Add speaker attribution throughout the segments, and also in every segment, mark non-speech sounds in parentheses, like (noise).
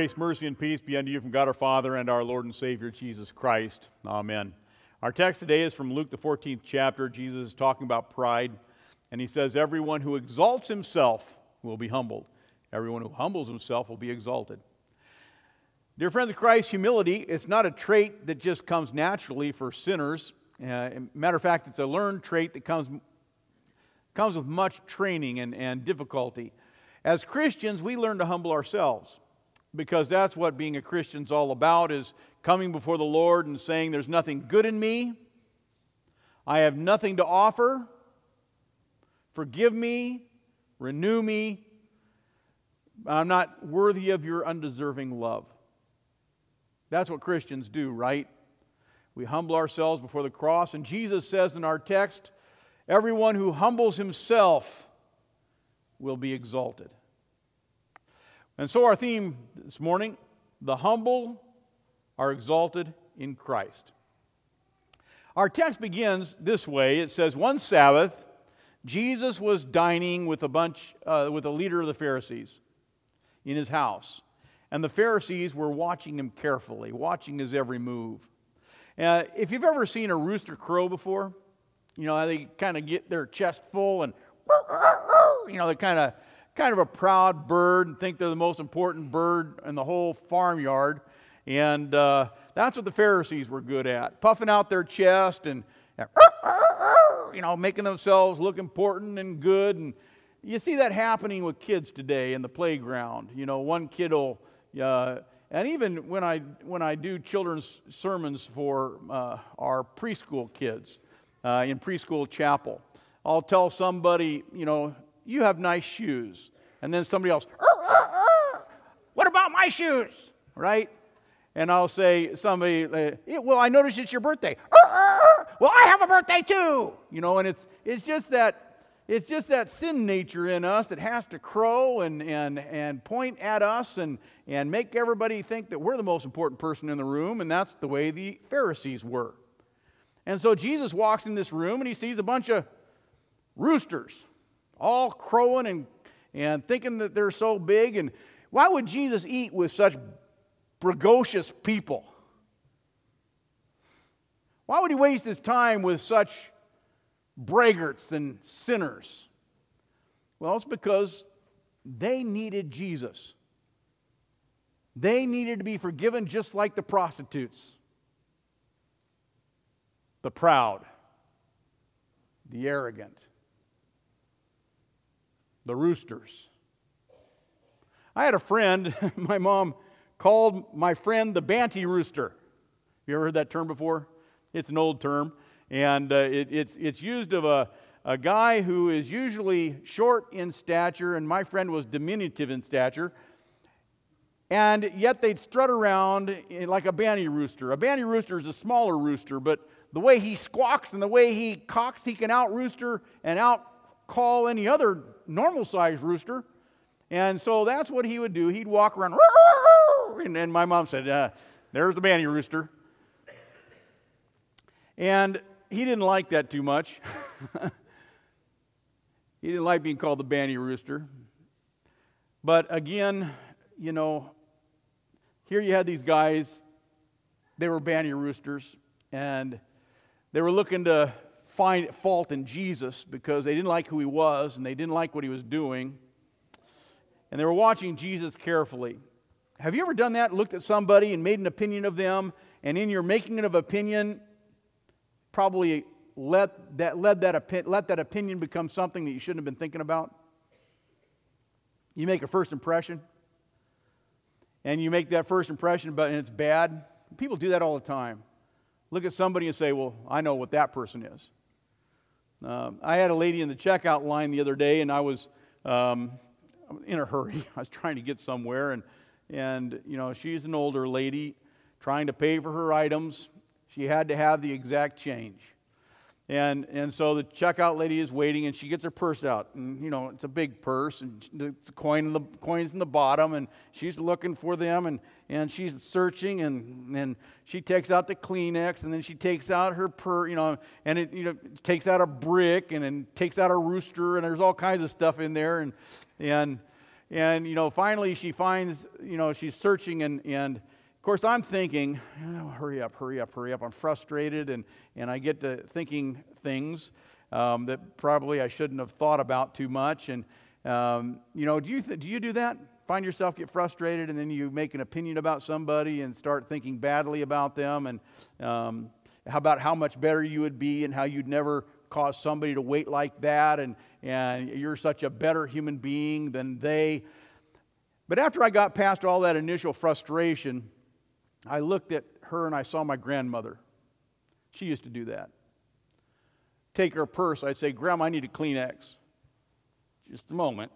Speaker 1: Grace, mercy, and peace be unto you from God our Father and our Lord and Savior Jesus Christ. Amen. Our text today is from Luke, the 14th chapter. Jesus is talking about pride, and he says, Everyone who exalts himself will be humbled, everyone who humbles himself will be exalted. Dear friends of Christ, humility, it's not a trait that just comes naturally for sinners. Uh, matter of fact, it's a learned trait that comes, comes with much training and, and difficulty. As Christians, we learn to humble ourselves because that's what being a Christian's all about is coming before the Lord and saying there's nothing good in me. I have nothing to offer. Forgive me, renew me. I'm not worthy of your undeserving love. That's what Christians do, right? We humble ourselves before the cross, and Jesus says in our text, everyone who humbles himself will be exalted. And so, our theme this morning the humble are exalted in Christ. Our text begins this way it says, One Sabbath, Jesus was dining with a bunch, uh, with a leader of the Pharisees in his house. And the Pharisees were watching him carefully, watching his every move. Uh, if you've ever seen a rooster crow before, you know, they kind of get their chest full and, you know, they kind of kind of a proud bird and think they're the most important bird in the whole farmyard. And uh, that's what the Pharisees were good at puffing out their chest and, you know, making themselves look important and good. And you see that happening with kids today in the playground. You know, one kid will, uh, and even when I, when I do children's sermons for uh, our preschool kids uh, in preschool chapel, I'll tell somebody, you know, you have nice shoes. And then somebody else, what about my shoes? Right? And I'll say, somebody, uh, well, I noticed it's your birthday. well, I have a birthday too. You know, and it's, it's just that. It's just that sin nature in us that has to crow and, and, and point at us and, and make everybody think that we're the most important person in the room, and that's the way the Pharisees were. And so Jesus walks in this room and he sees a bunch of roosters all crowing and, and thinking that they're so big. And why would Jesus eat with such precocious people? Why would he waste his time with such braggarts and sinners? Well, it's because they needed Jesus. They needed to be forgiven just like the prostitutes, the proud, the arrogant the roosters. I had a friend, (laughs) my mom called my friend the Banty rooster. You ever heard that term before? It's an old term, and uh, it, it's, it's used of a, a guy who is usually short in stature, and my friend was diminutive in stature. And yet they'd strut around like a banty rooster. A banty rooster is a smaller rooster, but the way he squawks and the way he cocks, he can out rooster and out call any other normal sized rooster. And so that's what he would do. He'd walk around, and then my mom said, uh, There's the banty rooster. And he didn't like that too much. (laughs) he didn't like being called the banty rooster. But again, you know, here you had these guys, they were banty roosters, and they were looking to find fault in Jesus because they didn't like who he was and they didn't like what he was doing. And they were watching Jesus carefully. Have you ever done that? Looked at somebody and made an opinion of them, and in your making of opinion, probably let that, let that, let that opinion become something that you shouldn't have been thinking about? You make a first impression, and you make that first impression, but and it's bad. People do that all the time. Look at somebody and say, Well, I know what that person is. Um, I had a lady in the checkout line the other day, and I was um, in a hurry. (laughs) I was trying to get somewhere, and, and you know, she's an older lady trying to pay for her items. She had to have the exact change. And, and so the checkout lady is waiting, and she gets her purse out. And, you know, it's a big purse, and the coin in the, coins in the bottom, and she's looking for them, and, and she's searching, and, and she takes out the Kleenex, and then she takes out her purse, you know, and it you know, takes out a brick, and then takes out a rooster, and there's all kinds of stuff in there. And, and and you know, finally she finds, you know, she's searching, and, and of course I'm thinking, oh, hurry up, hurry up, hurry up. I'm frustrated, and, and I get to thinking things um, that probably I shouldn't have thought about too much. And, um, you know, do you, th- do you do that? Find yourself get frustrated, and then you make an opinion about somebody and start thinking badly about them, and um, how about how much better you would be and how you'd never cause somebody to wait like that, and, and you're such a better human being than they. But after I got past all that initial frustration, I looked at her and I saw my grandmother. She used to do that. Take her purse, I'd say, Grandma, I need a Kleenex. Just a moment.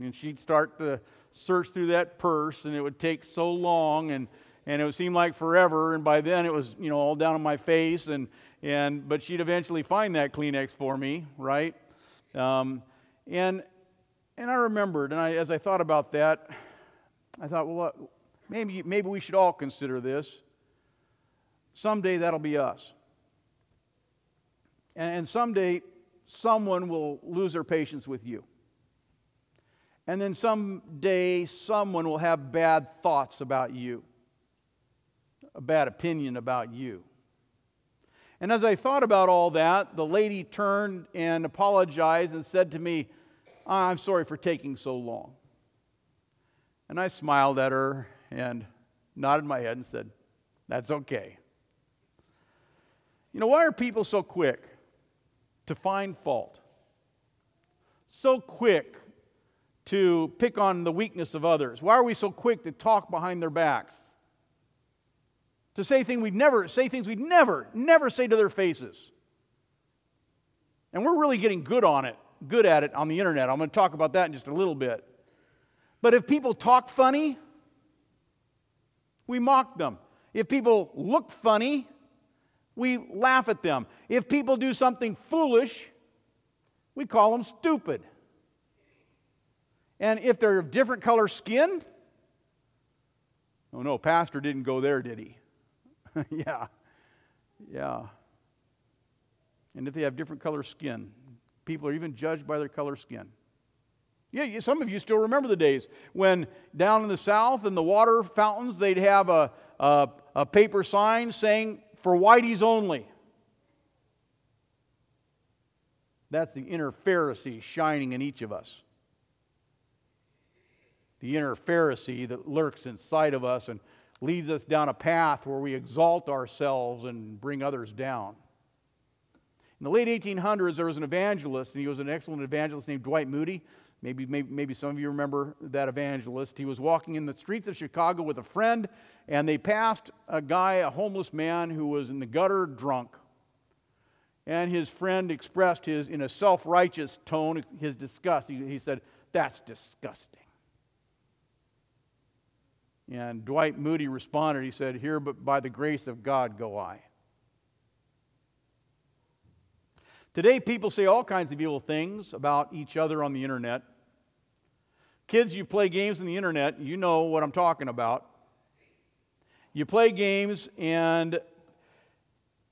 Speaker 1: And she'd start to search through that purse, and it would take so long, and, and it would seem like forever. And by then, it was, you know, all down on my face. And, and, but she'd eventually find that Kleenex for me, right? Um, and, and I remembered, and I, as I thought about that, I thought, well, maybe, maybe we should all consider this. Someday that'll be us. And, and someday someone will lose their patience with you. And then someday someone will have bad thoughts about you, a bad opinion about you. And as I thought about all that, the lady turned and apologized and said to me, I'm sorry for taking so long. And I smiled at her and nodded my head and said, That's okay. You know, why are people so quick to find fault? So quick to pick on the weakness of others? Why are we so quick to talk behind their backs? To say things we'd never say things we'd never, never say to their faces. And we're really getting good on it, good at it on the internet. I'm going to talk about that in just a little bit. But if people talk funny, we mock them. If people look funny, we laugh at them. If people do something foolish, we call them stupid. And if they're of different color skin, oh no, Pastor didn't go there, did he? (laughs) yeah. Yeah. And if they have different color skin, people are even judged by their color skin. Yeah, some of you still remember the days when down in the south in the water fountains they'd have a, a, a paper sign saying, for whiteys only. That's the inner Pharisee shining in each of us. The inner Pharisee that lurks inside of us and leads us down a path where we exalt ourselves and bring others down. In the late 1800s, there was an evangelist, and he was an excellent evangelist named Dwight Moody. Maybe, maybe, maybe some of you remember that evangelist. He was walking in the streets of Chicago with a friend, and they passed a guy, a homeless man, who was in the gutter drunk. And his friend expressed his, in a self righteous tone, his disgust. He, he said, That's disgusting. And Dwight Moody responded, He said, Here, but by the grace of God go I. Today, people say all kinds of evil things about each other on the internet. Kids, you play games on the internet, you know what I'm talking about. You play games, and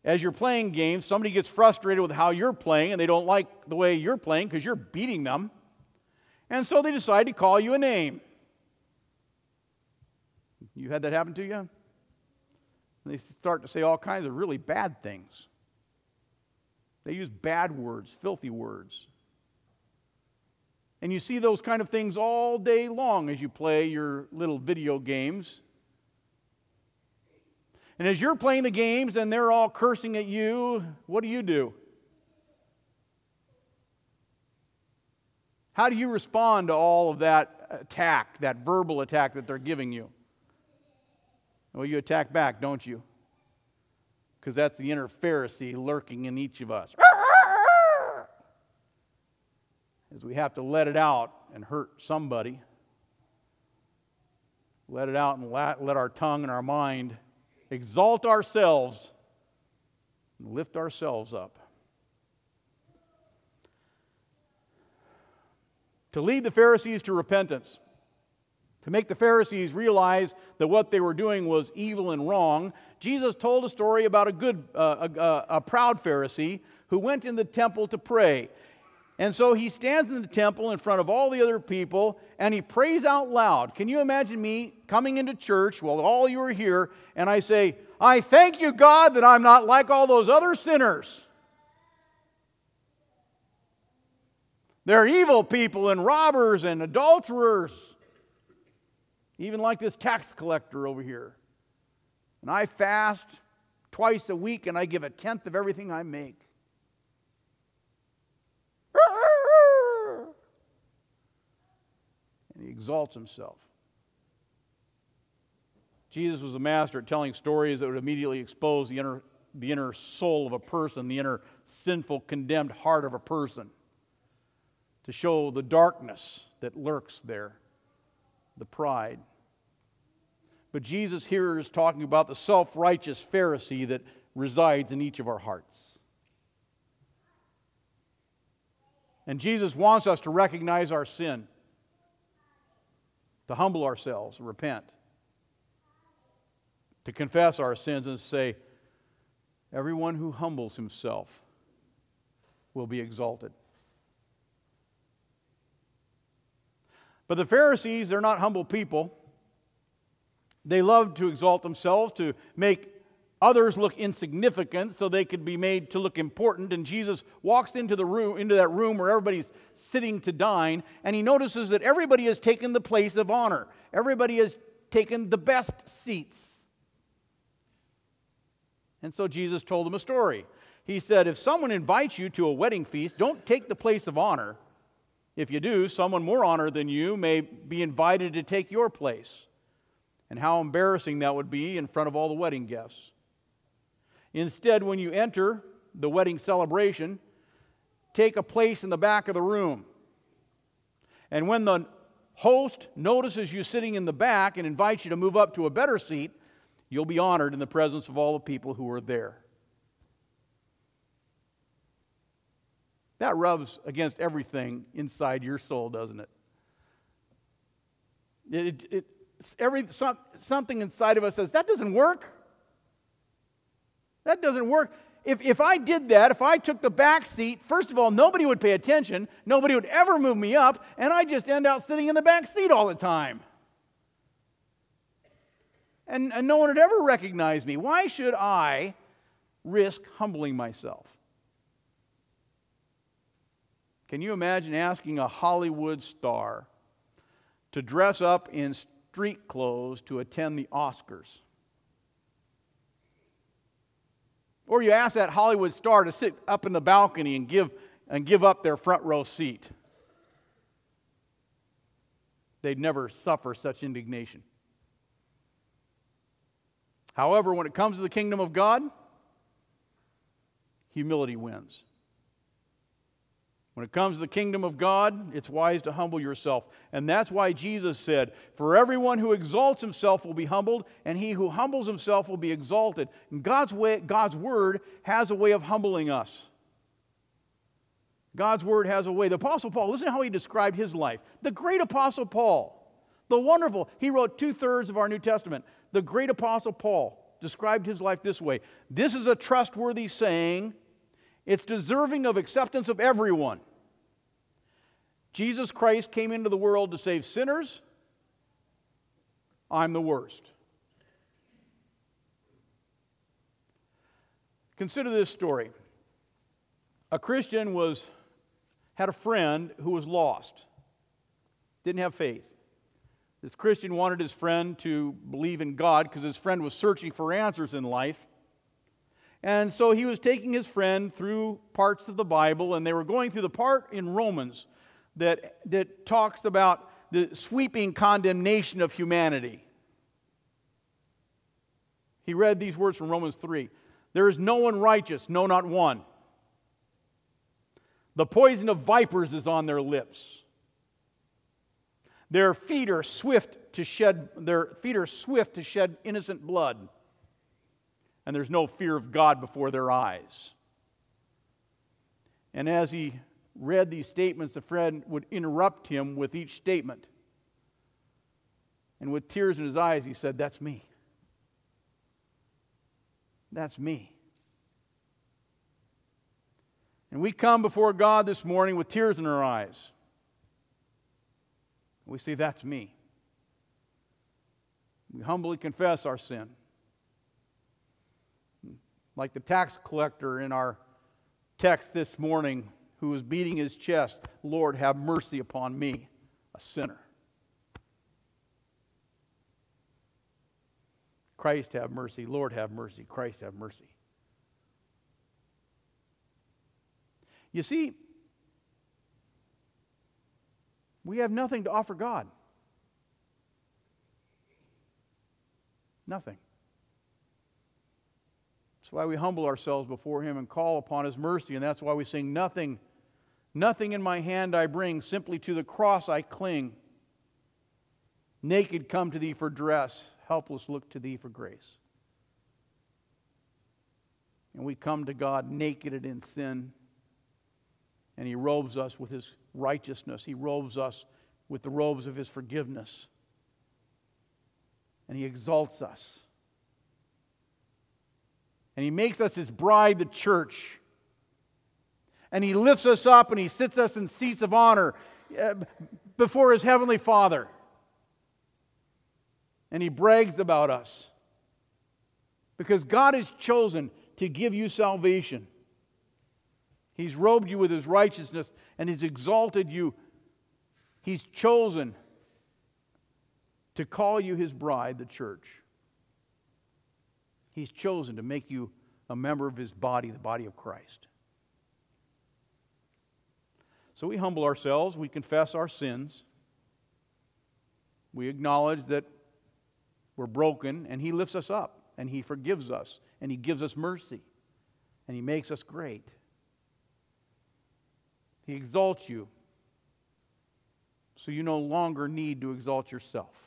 Speaker 1: as you're playing games, somebody gets frustrated with how you're playing, and they don't like the way you're playing because you're beating them. And so they decide to call you a name. You had that happen to you? They start to say all kinds of really bad things. They use bad words, filthy words. And you see those kind of things all day long as you play your little video games. And as you're playing the games and they're all cursing at you, what do you do? How do you respond to all of that attack, that verbal attack that they're giving you? Well, you attack back, don't you? because that's the inner Pharisee lurking in each of us. (laughs) As we have to let it out and hurt somebody, let it out and let, let our tongue and our mind exalt ourselves and lift ourselves up. To lead the Pharisees to repentance to make the Pharisees realize that what they were doing was evil and wrong, Jesus told a story about a good, uh, a, a proud Pharisee who went in the temple to pray. And so he stands in the temple in front of all the other people and he prays out loud. Can you imagine me coming into church while all you are here and I say, I thank you, God, that I'm not like all those other sinners. They're evil people and robbers and adulterers, even like this tax collector over here. And I fast twice a week and I give a tenth of everything I make. And he exalts himself. Jesus was a master at telling stories that would immediately expose the inner, the inner soul of a person, the inner sinful, condemned heart of a person, to show the darkness that lurks there, the pride. But Jesus here is talking about the self righteous Pharisee that resides in each of our hearts. And Jesus wants us to recognize our sin, to humble ourselves, repent, to confess our sins and say, Everyone who humbles himself will be exalted. But the Pharisees, they're not humble people. They love to exalt themselves, to make others look insignificant so they could be made to look important. And jesus walks into the room into that room where everybody's sitting to dine and he notices that everybody has taken the place of honor. Everybody has taken the best seats. And so jesus told them a story. He said if someone invites you to a wedding feast don't take the place of honor if you do someone more honored than you may be invited to take your place and how embarrassing that would be in front of all the wedding guests Instead, when you enter the wedding celebration, take a place in the back of the room. And when the host notices you sitting in the back and invites you to move up to a better seat, you'll be honored in the presence of all the people who are there. That rubs against everything inside your soul, doesn't it? It, it, every, some, something inside of us says, that doesn't work. That doesn't work. If, if I did that, if I took the back seat, first of all, nobody would pay attention. Nobody would ever move me up, and I'd just end up sitting in the back seat all the time. And, and no one would ever recognize me. Why should I risk humbling myself? Can you imagine asking a Hollywood star to dress up in street clothes to attend the Oscars? Or you ask that Hollywood star to sit up in the balcony and give, and give up their front row seat. They'd never suffer such indignation. However, when it comes to the kingdom of God, humility wins. When it comes to the kingdom of God, it's wise to humble yourself. And that's why Jesus said, For everyone who exalts himself will be humbled, and he who humbles himself will be exalted. And God's, way, God's word has a way of humbling us. God's word has a way. The Apostle Paul, listen to how he described his life. The great Apostle Paul, the wonderful, he wrote two thirds of our New Testament. The great Apostle Paul described his life this way This is a trustworthy saying it's deserving of acceptance of everyone. Jesus Christ came into the world to save sinners. I'm the worst. Consider this story. A Christian was had a friend who was lost. Didn't have faith. This Christian wanted his friend to believe in God because his friend was searching for answers in life. And so he was taking his friend through parts of the Bible, and they were going through the part in Romans that, that talks about the sweeping condemnation of humanity. He read these words from Romans 3 There is no one righteous, no, not one. The poison of vipers is on their lips. Their feet are swift to shed, their feet are swift to shed innocent blood and there's no fear of God before their eyes. And as he read these statements, the friend would interrupt him with each statement. And with tears in his eyes, he said, That's me. That's me. And we come before God this morning with tears in our eyes. We say, That's me. We humbly confess our sin. Like the tax collector in our text this morning, who was beating his chest, Lord, have mercy upon me, a sinner. Christ have mercy, Lord have mercy, Christ have mercy. You see, we have nothing to offer God. Nothing. That's why we humble ourselves before Him and call upon His mercy, and that's why we sing, Nothing, nothing in my hand I bring, simply to the cross I cling. Naked come to Thee for dress, helpless look to Thee for grace. And we come to God naked and in sin and He robes us with His righteousness. He robes us with the robes of His forgiveness. And He exalts us. And He makes us His bride, the church. And He lifts us up and He sits us in seats of honor uh, before His Heavenly Father. And He brags about us. Because God has chosen to give you salvation. He's robed you with his righteousness and he's exalted you. He's chosen to call you his bride, the church. He's chosen to make you a member of his body, the body of Christ. So we humble ourselves, we confess our sins, we acknowledge that we're broken, and he lifts us up, and he forgives us, and he gives us mercy, and he makes us great. He exalts you. So you no longer need to exalt yourself.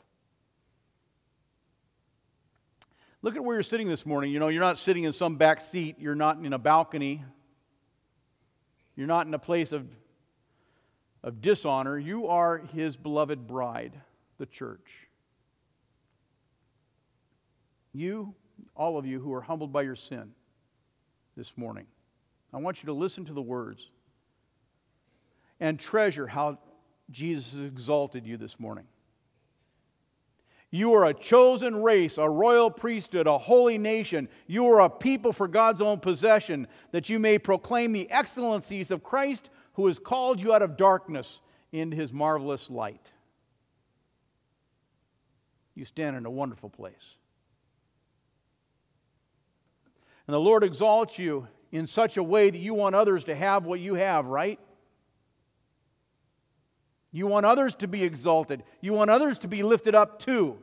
Speaker 1: Look at where you're sitting this morning. You know, you're not sitting in some back seat, you're not in a balcony, you're not in a place of, of dishonor. You are his beloved bride, the church. You, all of you who are humbled by your sin this morning, I want you to listen to the words and treasure how Jesus has exalted you this morning. You are a chosen race, a royal priesthood, a holy nation. You are a people for God's own possession, that you may proclaim the excellencies of Christ who has called you out of darkness into his marvelous light. You stand in a wonderful place. And the Lord exalts you in such a way that you want others to have what you have, right? You want others to be exalted. You want others to be lifted up too.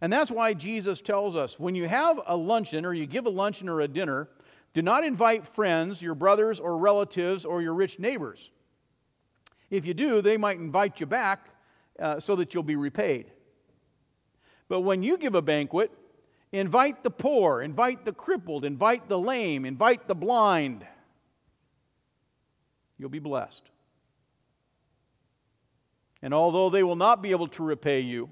Speaker 1: And that's why Jesus tells us when you have a luncheon or you give a luncheon or a dinner, do not invite friends, your brothers or relatives, or your rich neighbors. If you do, they might invite you back uh, so that you'll be repaid. But when you give a banquet, invite the poor, invite the crippled, invite the lame, invite the blind you'll be blessed. And although they will not be able to repay you,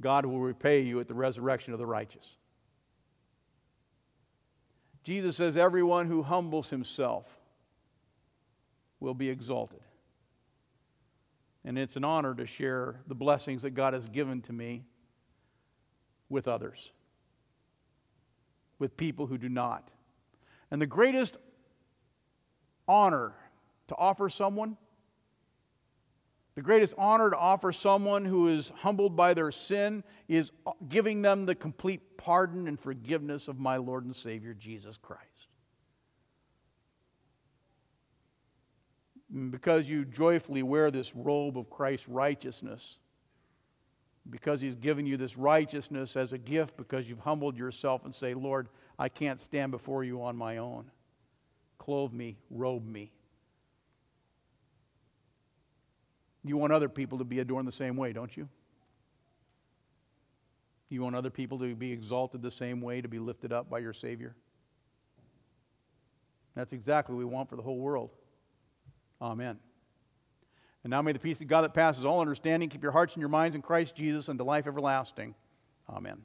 Speaker 1: God will repay you at the resurrection of the righteous. Jesus says, Everyone who humbles himself will be exalted. And it's an honor to share the blessings that God has given to me with others, with people who do not. And the greatest honor to offer someone, the greatest honor to offer someone who is humbled by their sin is giving them the complete pardon and forgiveness of my Lord and Savior Jesus Christ. because you joyfully wear this robe of Christ's righteousness, because He's given you this righteousness as a gift, because you've humbled yourself and say, Lord, I can't stand before you on my own clothe me, robe me. You want other people to be adorned the same way, don't you? You want other people to be exalted the same way, to be lifted up by your Savior? That's exactly what we want for the whole world. Amen. And now may the peace of God that passes all understanding keep your hearts and your minds in Christ Jesus unto life everlasting. Amen.